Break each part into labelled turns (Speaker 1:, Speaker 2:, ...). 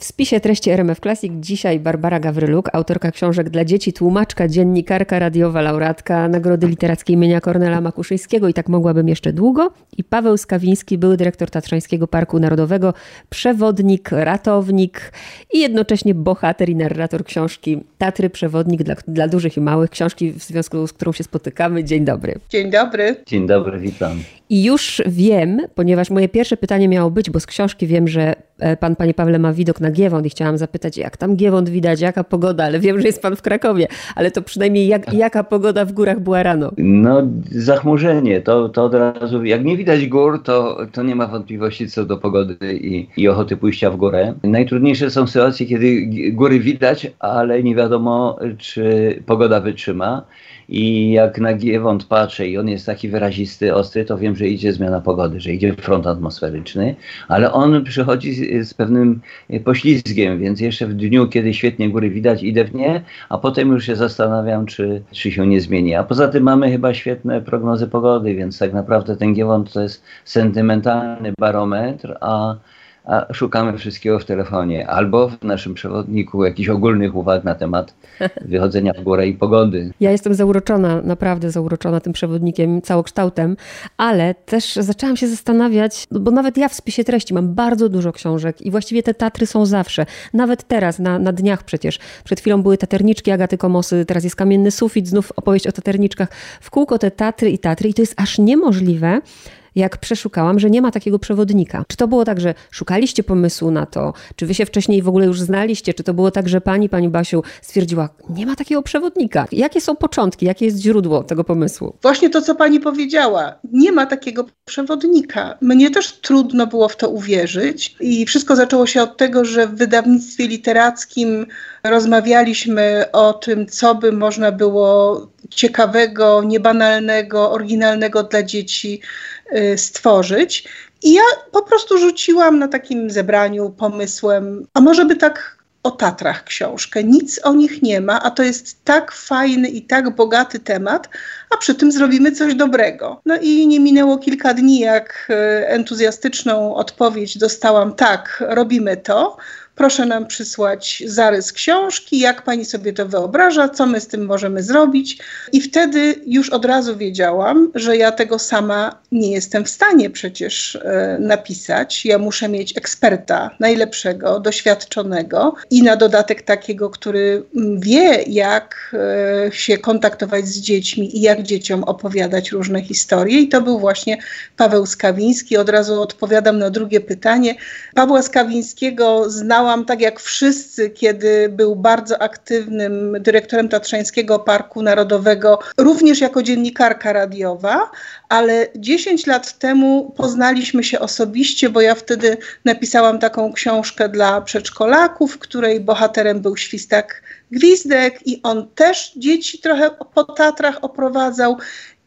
Speaker 1: W spisie treści RMF Classic dzisiaj Barbara Gawryluk, autorka książek dla dzieci, tłumaczka, dziennikarka radiowa, laureatka Nagrody Literackiej imienia Kornela Makuszyńskiego i tak mogłabym jeszcze długo. I Paweł Skawiński, były dyrektor Tatrzańskiego Parku Narodowego, przewodnik, ratownik i jednocześnie bohater i narrator książki Tatry, przewodnik dla, dla dużych i małych, książki w związku z którą się spotykamy. Dzień dobry.
Speaker 2: Dzień dobry.
Speaker 3: Dzień dobry, witam.
Speaker 1: I już wiem, ponieważ moje pierwsze pytanie miało być, bo z książki wiem, że e, pan, panie Pawle, ma widok na Giewont i chciałam zapytać, jak tam Giewont widać, jaka pogoda, ale wiem, że jest pan w Krakowie, ale to przynajmniej jak, jaka pogoda w górach była rano?
Speaker 3: No, zachmurzenie, to, to od razu, jak nie widać gór, to, to nie ma wątpliwości co do pogody i, i ochoty pójścia w górę. Najtrudniejsze są sytuacje, kiedy góry widać, ale nie wiadomo, czy pogoda wytrzyma. I jak na Giewont patrzę i on jest taki wyrazisty, ostry, to wiem, że idzie zmiana pogody, że idzie front atmosferyczny, ale on przychodzi z, z pewnym poślizgiem, więc jeszcze w dniu, kiedy świetnie góry widać, idę w nie, a potem już się zastanawiam, czy, czy się nie zmieni. A poza tym mamy chyba świetne prognozy pogody, więc tak naprawdę ten Giewont to jest sentymentalny barometr, a a szukamy wszystkiego w telefonie albo w naszym przewodniku jakichś ogólnych uwag na temat wychodzenia w górę i pogody.
Speaker 1: Ja jestem zauroczona, naprawdę zauroczona tym przewodnikiem, całokształtem, ale też zaczęłam się zastanawiać, bo nawet ja w spisie treści mam bardzo dużo książek i właściwie te Tatry są zawsze. Nawet teraz, na, na dniach przecież. Przed chwilą były Taterniczki Agaty Komosy, teraz jest Kamienny Sufit, znów opowieść o Taterniczkach. W kółko te Tatry i Tatry i to jest aż niemożliwe, jak przeszukałam, że nie ma takiego przewodnika. Czy to było tak, że szukaliście pomysłu na to? Czy wy się wcześniej w ogóle już znaliście? Czy to było tak, że pani, pani Basiu stwierdziła, nie ma takiego przewodnika? Jakie są początki? Jakie jest źródło tego pomysłu?
Speaker 2: Właśnie to, co pani powiedziała. Nie ma takiego przewodnika. Mnie też trudno było w to uwierzyć i wszystko zaczęło się od tego, że w wydawnictwie literackim rozmawialiśmy o tym, co by można było ciekawego, niebanalnego, oryginalnego dla dzieci stworzyć. I ja po prostu rzuciłam na takim zebraniu pomysłem, a może by tak o Tatrach książkę. Nic o nich nie ma, a to jest tak fajny i tak bogaty temat, a przy tym zrobimy coś dobrego. No i nie minęło kilka dni, jak y, entuzjastyczną odpowiedź dostałam: tak, robimy to proszę nam przysłać zarys książki, jak pani sobie to wyobraża, co my z tym możemy zrobić. I wtedy już od razu wiedziałam, że ja tego sama nie jestem w stanie przecież e, napisać. Ja muszę mieć eksperta najlepszego, doświadczonego i na dodatek takiego, który mm, wie, jak e, się kontaktować z dziećmi i jak dzieciom opowiadać różne historie. I to był właśnie Paweł Skawiński. Od razu odpowiadam na drugie pytanie. Pawła Skawińskiego znałam poznałam tak jak wszyscy, kiedy był bardzo aktywnym dyrektorem Tatrzańskiego Parku Narodowego, również jako dziennikarka radiowa, ale 10 lat temu poznaliśmy się osobiście, bo ja wtedy napisałam taką książkę dla przedszkolaków, której bohaterem był świstak Gwizdek i on też dzieci trochę po Tatrach oprowadzał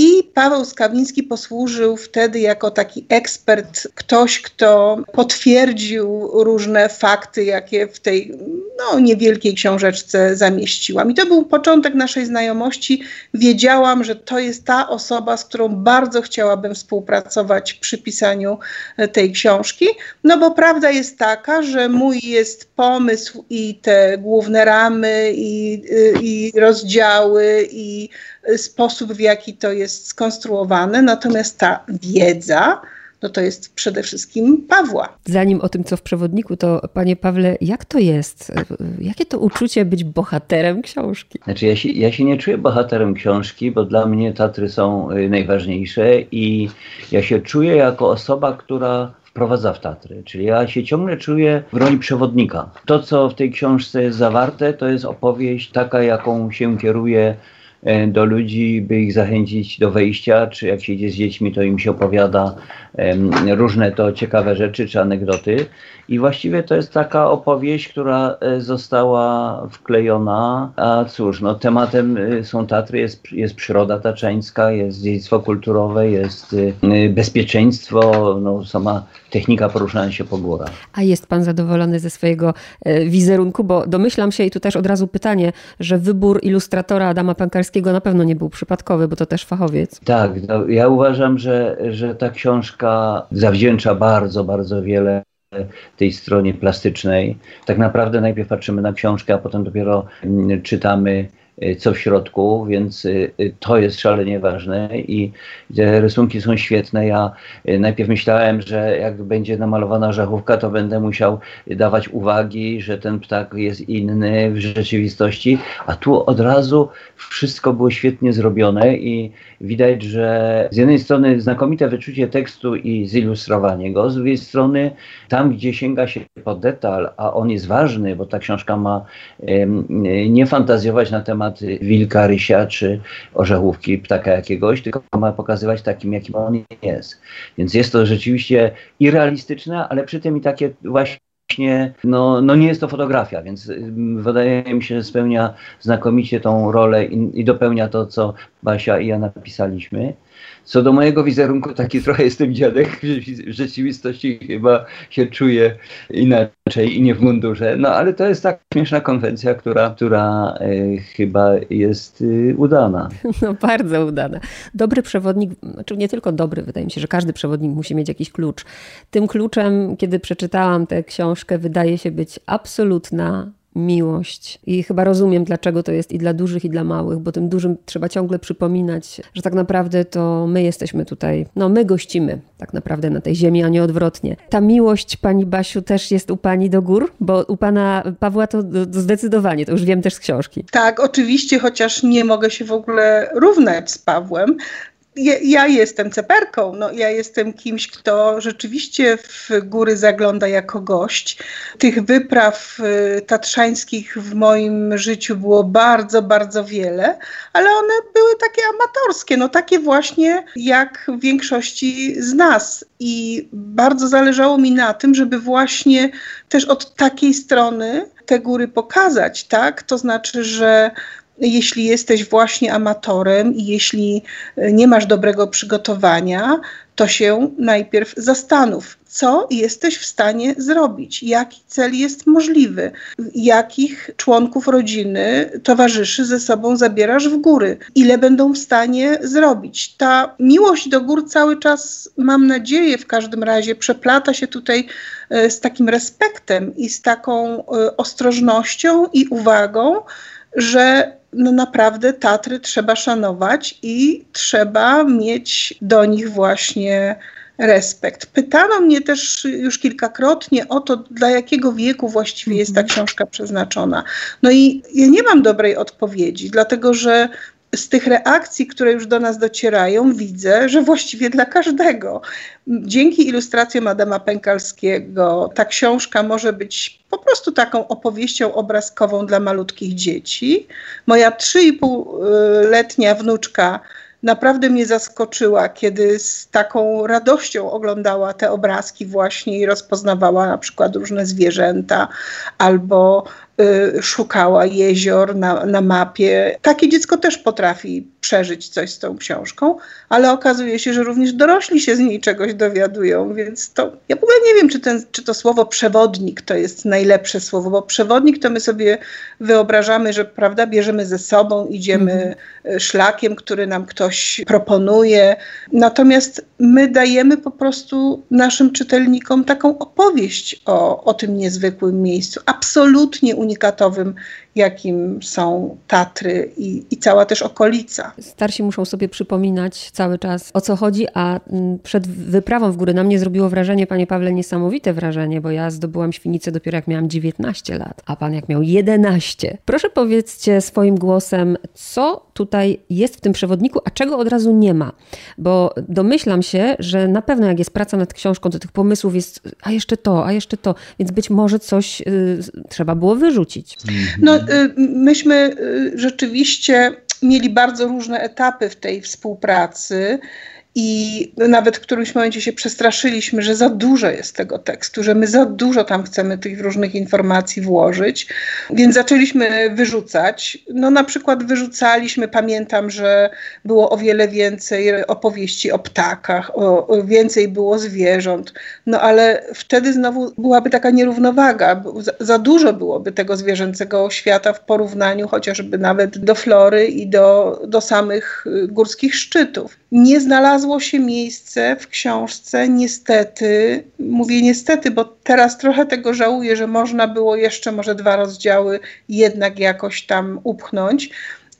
Speaker 2: i Paweł Skawiński posłużył wtedy jako taki ekspert, ktoś, kto potwierdził różne fakty, jakie w tej no, niewielkiej książeczce zamieściłam. I to był początek naszej znajomości. Wiedziałam, że to jest ta osoba, z którą bardzo chciałabym współpracować przy pisaniu e, tej książki. No bo prawda jest taka, że mój jest pomysł i te główne ramy, i, e, i rozdziały, i sposób, w jaki to jest skonstruowane, natomiast ta wiedza, no to jest przede wszystkim Pawła.
Speaker 1: Zanim o tym, co w przewodniku, to panie Pawle, jak to jest? Jakie to uczucie być bohaterem książki?
Speaker 3: Znaczy, ja się, ja się nie czuję bohaterem książki, bo dla mnie Tatry są y, najważniejsze i ja się czuję jako osoba, która wprowadza w Tatry. Czyli ja się ciągle czuję w roli przewodnika. To, co w tej książce jest zawarte, to jest opowieść taka, jaką się kieruje do ludzi, by ich zachęcić do wejścia, czy jak się idzie z dziećmi, to im się opowiada różne to ciekawe rzeczy czy anegdoty. I właściwie to jest taka opowieść, która e, została wklejona, a cóż, no, tematem e, są Tatry, jest, jest przyroda taczeńska, jest dziedzictwo kulturowe, jest bezpieczeństwo, no, sama technika poruszania się po górach.
Speaker 1: A jest pan zadowolony ze swojego wizerunku? Bo domyślam się, i tu też od razu pytanie, że wybór ilustratora Adama Pankarskiego na pewno nie był przypadkowy, bo to też fachowiec.
Speaker 3: Tak, no, ja uważam, że, że ta książka zawdzięcza bardzo, bardzo wiele tej stronie plastycznej. Tak naprawdę najpierw patrzymy na książkę, a potem dopiero mm, czytamy co w środku, więc y, y, to jest szalenie ważne i te rysunki są świetne. Ja najpierw myślałem, że jak będzie namalowana żachówka, to będę musiał dawać uwagi, że ten ptak jest inny w rzeczywistości, a tu od razu wszystko było świetnie zrobione i widać, że z jednej strony znakomite wyczucie tekstu i zilustrowanie go, z drugiej strony tam, gdzie sięga się po detal, a on jest ważny, bo ta książka ma nie fantazjować na temat temat wilka, rysia czy orzechówki, ptaka jakiegoś, tylko ma pokazywać takim, jakim on jest. Więc jest to rzeczywiście i realistyczne, ale przy tym i takie właśnie no, no nie jest to fotografia, więc wydaje mi się, że spełnia znakomicie tą rolę i, i dopełnia to, co Basia i ja napisaliśmy. Co do mojego wizerunku, taki trochę jestem dziadek. W rzeczywistości chyba się czuję inaczej i nie w mundurze. No ale to jest tak śmieszna konwencja, która, która e, chyba jest e, udana.
Speaker 1: No bardzo udana. Dobry przewodnik, znaczy nie tylko dobry, wydaje mi się, że każdy przewodnik musi mieć jakiś klucz. Tym kluczem, kiedy przeczytałam tę książkę, wydaje się być absolutna miłość. I chyba rozumiem, dlaczego to jest i dla dużych, i dla małych, bo tym dużym trzeba ciągle przypominać, że tak naprawdę to my jesteśmy tutaj, no my gościmy tak naprawdę na tej ziemi, a nie odwrotnie. Ta miłość, pani Basiu, też jest u pani do gór, bo u pana Pawła to, to zdecydowanie, to już wiem też z książki.
Speaker 2: Tak, oczywiście, chociaż nie mogę się w ogóle równać z Pawłem, ja, jestem ceperką, no, ja jestem kimś, kto rzeczywiście w góry zagląda jako gość. Tych wypraw y, tatrzańskich w moim życiu było bardzo, bardzo wiele, ale one były takie amatorskie, no takie właśnie jak w większości z nas. I bardzo zależało mi na tym, żeby właśnie też od takiej strony te góry pokazać, tak? To znaczy, że jeśli jesteś właśnie amatorem i jeśli e, nie masz dobrego przygotowania, to się najpierw zastanów, co jesteś w stanie zrobić, jaki cel jest możliwy, jakich członków rodziny, towarzyszy ze sobą zabierasz w góry, ile będą w stanie zrobić. Ta miłość do gór cały czas, mam nadzieję, w każdym razie przeplata się tutaj e, z takim respektem i z taką e, ostrożnością i uwagą, że no naprawdę Tatry trzeba szanować i trzeba mieć do nich właśnie respekt. Pytano mnie też już kilkakrotnie o to, dla jakiego wieku właściwie jest ta mhm. książka przeznaczona. No i ja nie mam dobrej odpowiedzi, dlatego że z tych reakcji, które już do nas docierają, widzę, że właściwie dla każdego. Dzięki ilustracjom Adama Pękalskiego ta książka może być po prostu taką opowieścią obrazkową dla malutkich dzieci. Moja 3,5-letnia wnuczka naprawdę mnie zaskoczyła, kiedy z taką radością oglądała te obrazki właśnie i rozpoznawała na przykład różne zwierzęta albo szukała jezior na, na mapie. Takie dziecko też potrafi przeżyć coś z tą książką, ale okazuje się, że również dorośli się z niej czegoś dowiadują, więc to ja w ogóle nie wiem, czy, ten, czy to słowo przewodnik to jest najlepsze słowo, bo przewodnik to my sobie wyobrażamy, że prawda, bierzemy ze sobą, idziemy mm. szlakiem, który nam ktoś proponuje, natomiast my dajemy po prostu naszym czytelnikom taką opowieść o, o tym niezwykłym miejscu, absolutnie unikatowym, komunikatowym jakim są Tatry i, i cała też okolica.
Speaker 1: Starsi muszą sobie przypominać cały czas o co chodzi, a mm, przed wyprawą w góry na mnie zrobiło wrażenie, panie Pawle, niesamowite wrażenie, bo ja zdobyłam świnicę dopiero jak miałam 19 lat, a pan jak miał 11. Proszę powiedzcie swoim głosem, co tutaj jest w tym przewodniku, a czego od razu nie ma, bo domyślam się, że na pewno jak jest praca nad książką, to tych pomysłów jest, a jeszcze to, a jeszcze to, więc być może coś y, trzeba było wyrzucić.
Speaker 2: No, myśmy y, rzeczywiście mieli bardzo różne etapy w tej współpracy i nawet w którymś momencie się przestraszyliśmy, że za dużo jest tego tekstu, że my za dużo tam chcemy tych różnych informacji włożyć, więc zaczęliśmy wyrzucać. No na przykład wyrzucaliśmy, pamiętam, że było o wiele więcej opowieści o ptakach, o, więcej było zwierząt, no ale wtedy znowu byłaby taka nierównowaga, za, za dużo byłoby tego zwierzęcego świata w porównaniu chociażby nawet do flory i do, do samych górskich szczytów. Nie znalazło się miejsce w książce, niestety, mówię niestety, bo teraz trochę tego żałuję, że można było jeszcze może dwa rozdziały jednak jakoś tam upchnąć,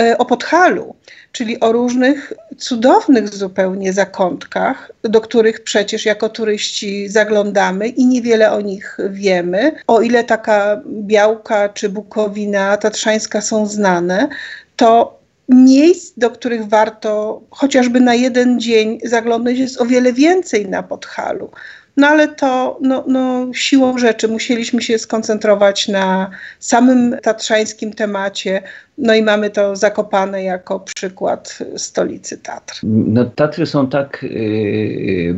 Speaker 2: e, o Podhalu, czyli o różnych cudownych zupełnie zakątkach, do których przecież jako turyści zaglądamy i niewiele o nich wiemy. O ile taka Białka czy Bukowina Tatrzańska są znane, to miejsc, do których warto chociażby na jeden dzień zaglądać, jest o wiele więcej na Podhalu. No ale to no, no, siłą rzeczy musieliśmy się skoncentrować na samym tatrzańskim temacie. No i mamy to zakopane jako przykład stolicy Tatr.
Speaker 3: No, Tatry są tak yy,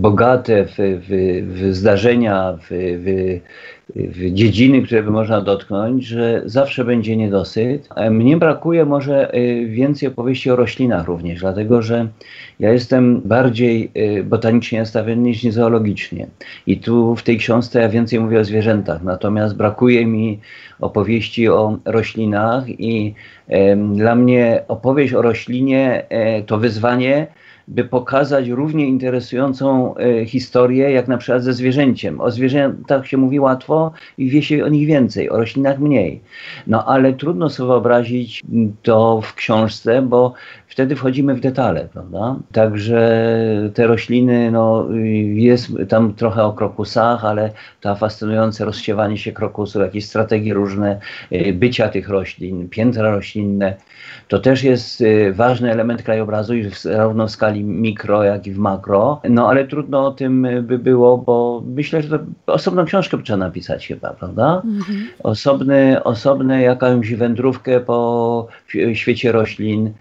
Speaker 3: bogate w, w, w zdarzenia, w w dziedziny, które by można dotknąć, że zawsze będzie niedosyt. Mnie brakuje może y, więcej opowieści o roślinach również, dlatego że ja jestem bardziej y, botanicznie nastawiony niż zoologicznie. I tu w tej książce ja więcej mówię o zwierzętach, natomiast brakuje mi opowieści o roślinach i dla mnie opowieść o roślinie e, to wyzwanie, by pokazać równie interesującą e, historię, jak na przykład ze zwierzęciem. O zwierzętach się mówi łatwo i wie się o nich więcej, o roślinach mniej. No ale trudno sobie wyobrazić to w książce, bo wtedy wchodzimy w detale, prawda? Także te rośliny, no jest tam trochę o krokusach, ale ta fascynujące rozsiewanie się krokusów, jakieś strategie różne e, bycia tych roślin, piętra roślinne, to też jest y, ważny element krajobrazu i zarówno w skali mikro, jak i w makro. No ale trudno o tym y, by było, bo myślę, że to osobną książkę trzeba napisać chyba, prawda? Mhm. Osobny, osobny jakąś wędrówkę po świecie roślin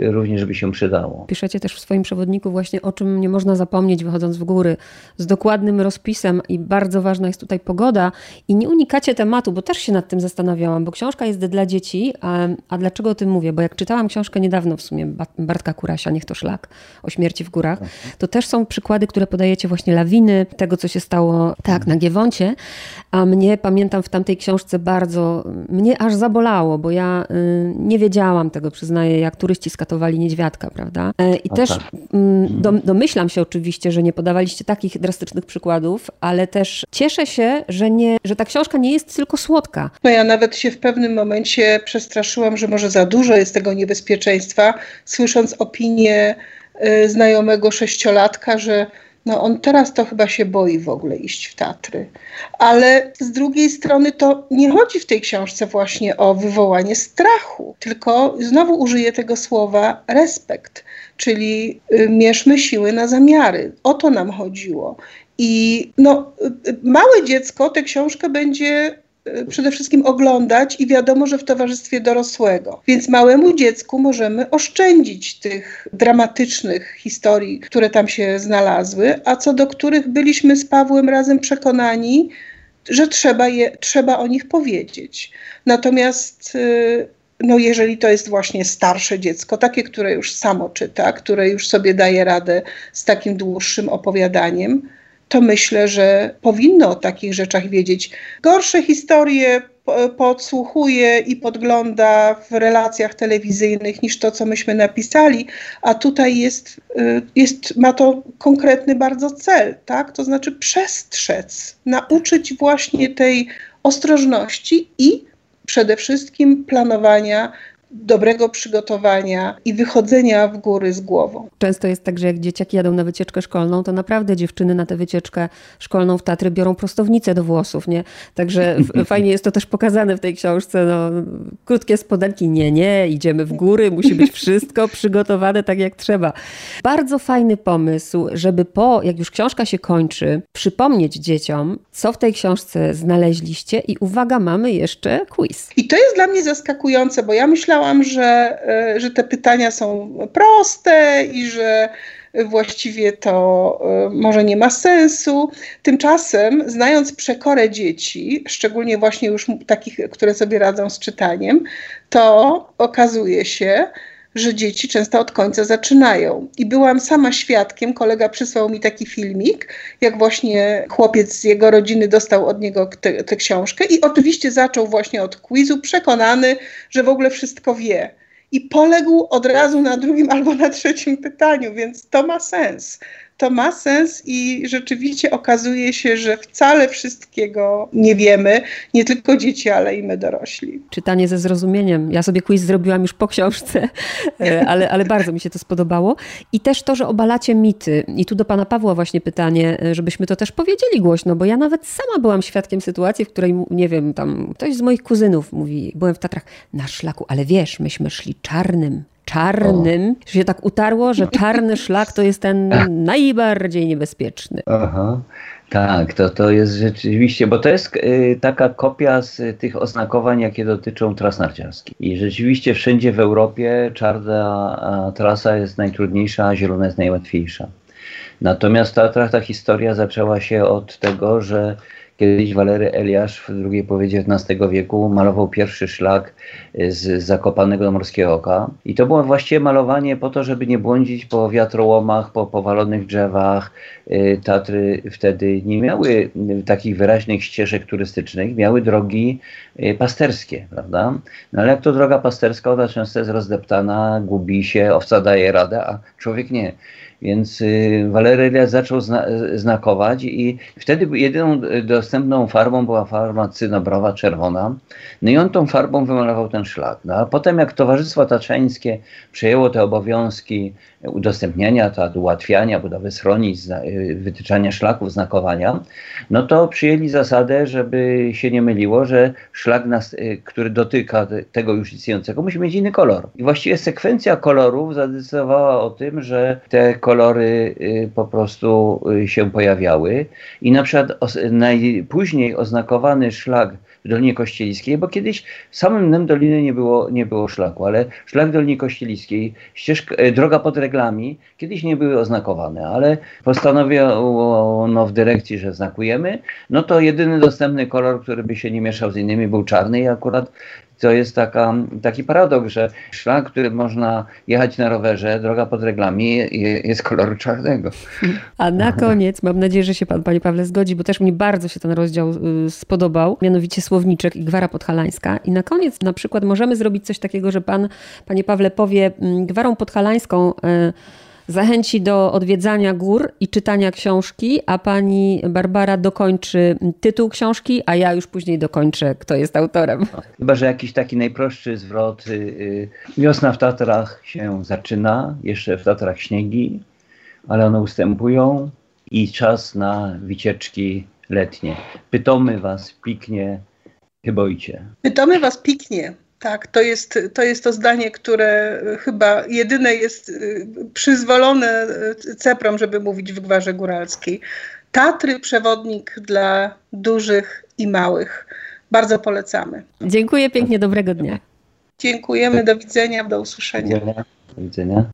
Speaker 3: również by się przydało.
Speaker 1: Piszecie też w swoim przewodniku właśnie o czym nie można zapomnieć wychodząc w góry, z dokładnym rozpisem i bardzo ważna jest tutaj pogoda i nie unikacie tematu, bo też się nad tym zastanawiałam, bo książka jest dla dzieci, a, a dlaczego o tym mówię? Bo jak czytałam książkę niedawno w sumie Bartka Kurasia, Niech to szlak, o śmierci w górach, to też są przykłady, które podajecie właśnie lawiny, tego co się stało tak na Giewoncie, a mnie pamiętam w tamtej książce bardzo, mnie aż zabolało, bo ja y, nie wiedziałam tego, przyznaję, jak turyści skatowali niedźwiadka, prawda? E, I też tak. mm, domyślam się oczywiście, że nie podawaliście takich drastycznych przykładów, ale też cieszę się, że, nie, że ta książka nie jest tylko słodka.
Speaker 2: No ja nawet się w pewnym momencie przestraszyłam, że może za dużo jest tego niebezpieczeństwa, słysząc opinię y, znajomego sześciolatka, że no on teraz to chyba się boi w ogóle iść w Tatry. Ale z drugiej strony to nie chodzi w tej książce właśnie o wywołanie strachu, tylko znowu użyję tego słowa respekt, czyli y, mierzmy siły na zamiary. O to nam chodziło. I no, y, małe dziecko tę książkę będzie Y, przede wszystkim oglądać i wiadomo, że w towarzystwie dorosłego. Więc małemu dziecku możemy oszczędzić tych dramatycznych historii, które tam się znalazły, a co do których byliśmy z Pawłem razem przekonani, że trzeba, je, trzeba o nich powiedzieć. Natomiast y, no jeżeli to jest właśnie starsze dziecko, takie, które już samo czyta, które już sobie daje radę z takim dłuższym opowiadaniem, to myślę, że powinno o takich rzeczach wiedzieć. Gorsze historie podsłuchuje i podgląda w relacjach telewizyjnych niż to, co myśmy napisali, a tutaj jest, y, jest, ma to konkretny bardzo cel, tak? To znaczy przestrzec, nauczyć właśnie tej ostrożności i przede wszystkim planowania dobrego przygotowania i wychodzenia w góry z głową.
Speaker 1: Często jest tak, że jak dzieciaki jadą na wycieczkę szkolną, to naprawdę dziewczyny na tę wycieczkę szkolną w Tatry biorą prostownicę do włosów, nie? Także fajnie jest to też pokazane w tej książce. No, krótkie spodenki, nie, nie, idziemy w góry, musi być wszystko przygotowane tak jak trzeba. Bardzo fajny pomysł, żeby po, jak już książka się kończy, przypomnieć dzieciom, co w tej książce znaleźliście i uwaga, mamy jeszcze quiz.
Speaker 2: I to jest dla mnie zaskakujące, bo ja myślałam, że, e, że te pytania są proste i że właściwie to e, może nie ma sensu. Tymczasem, znając przekorę dzieci, szczególnie właśnie już takich, które sobie radzą z czytaniem, to okazuje się, że dzieci często od końca zaczynają. I byłam sama świadkiem, kolega przysłał mi taki filmik, jak właśnie chłopiec z jego rodziny dostał od niego tę książkę i oczywiście zaczął właśnie od quizu, przekonany, że w ogóle wszystko wie. i poległ od razu na drugim albo na trzecim pytaniu, więc to ma sens to ma sens i rzeczywiście okazuje się, że wcale wszystkiego nie wiemy, nie tylko dzieci, ale i my dorośli.
Speaker 1: Czytanie ze zrozumieniem. Ja sobie quiz zrobiłam już po książce, e, ale, ale bardzo mi się to spodobało. I też to, że obalacie mity. I tu do pana Pawła właśnie pytanie, e, żebyśmy to też powiedzieli głośno, bo ja nawet sama byłam świadkiem sytuacji, w której, nie wiem, tam ktoś z moich kuzynów mówi, byłem w Tatrach na szlaku, ale wiesz, myśmy szli czarnym czarnym, o. że się tak utarło, że czarny szlak to jest ten najbardziej niebezpieczny.
Speaker 3: Aha. Tak, to, to jest rzeczywiście, bo to jest y, taka kopia z tych oznakowań, jakie dotyczą tras narciarskich. I rzeczywiście wszędzie w Europie czarna trasa jest najtrudniejsza, a zielona jest najłatwiejsza. Natomiast ta, ta historia zaczęła się od tego, że Kiedyś Walery Eliasz w drugiej połowie XIX wieku malował pierwszy szlak y, z Zakopanego do Morskiego Oka. I to było właściwie malowanie po to, żeby nie błądzić po wiatrołomach, po powalonych drzewach. Y, Tatry wtedy nie miały y, takich wyraźnych ścieżek turystycznych, miały drogi pasterskie, prawda? No ale jak to droga pasterska, ona często jest rozdeptana, gubi się, owca daje radę, a człowiek nie. Więc y, Walery zaczął zna znakować i wtedy jedyną dostępną farbą była farba cynobrowa, czerwona. No i on tą farbą wymalował ten szlak. No, a potem jak Towarzystwo Tatrzańskie przejęło te obowiązki udostępniania, tak, ułatwiania budowy schronisk, y, wytyczania szlaków, znakowania, no to przyjęli zasadę, żeby się nie myliło, że szlak, nas, y, który dotyka tego już istniejącego, musi mieć inny kolor. I właściwie sekwencja kolorów zadecydowała o tym, że te kolory y, po prostu się pojawiały i na przykład najpóźniej oznakowany szlak w Dolinie Kościeliskiej, bo kiedyś samym dnem Doliny nie było, nie było szlaku, ale szlak Doliny Kościeliskiej, ścieżka, e, droga pod reglami, kiedyś nie były oznakowane, ale postanowiono w dyrekcji, że znakujemy, no to jedyny dostępny kolor, który by się nie mieszał z innymi był czarny i akurat to jest taka, taki paradoks, że szlak, który można jechać na rowerze, droga pod reglami jest koloru czarnego.
Speaker 1: A na koniec, mam nadzieję, że się pan, panie Pawle, zgodzi, bo też mi bardzo się ten rozdział y, spodobał, mianowicie Słowniczek i Gwara Podhalańska. I na koniec na przykład możemy zrobić coś takiego, że pan, panie Pawle, powie mm, Gwarą Podhalańską... Y, zachęci do odwiedzania gór i czytania książki, a pani Barbara dokończy tytuł książki, a ja już później dokończę, kto jest autorem.
Speaker 3: Chyba, że jakiś taki najprostszy zwrot. Y, wiosna w Tatrach się zaczyna, jeszcze w Tatrach śniegi, ale one ustępują i czas na wycieczki letnie. Pytamy was piknie, chybojcie.
Speaker 2: Pytamy was piknie. Tak, to jest, to jest to zdanie, które chyba jedyne jest y, przyzwolone y, ceprom, żeby mówić w gwarze góralskiej. Tatry przewodnik dla dużych i małych. Bardzo polecamy.
Speaker 1: Dziękuję pięknie, dobrego dnia.
Speaker 2: Dziękujemy, do widzenia, do usłyszenia.
Speaker 3: Do widzenia.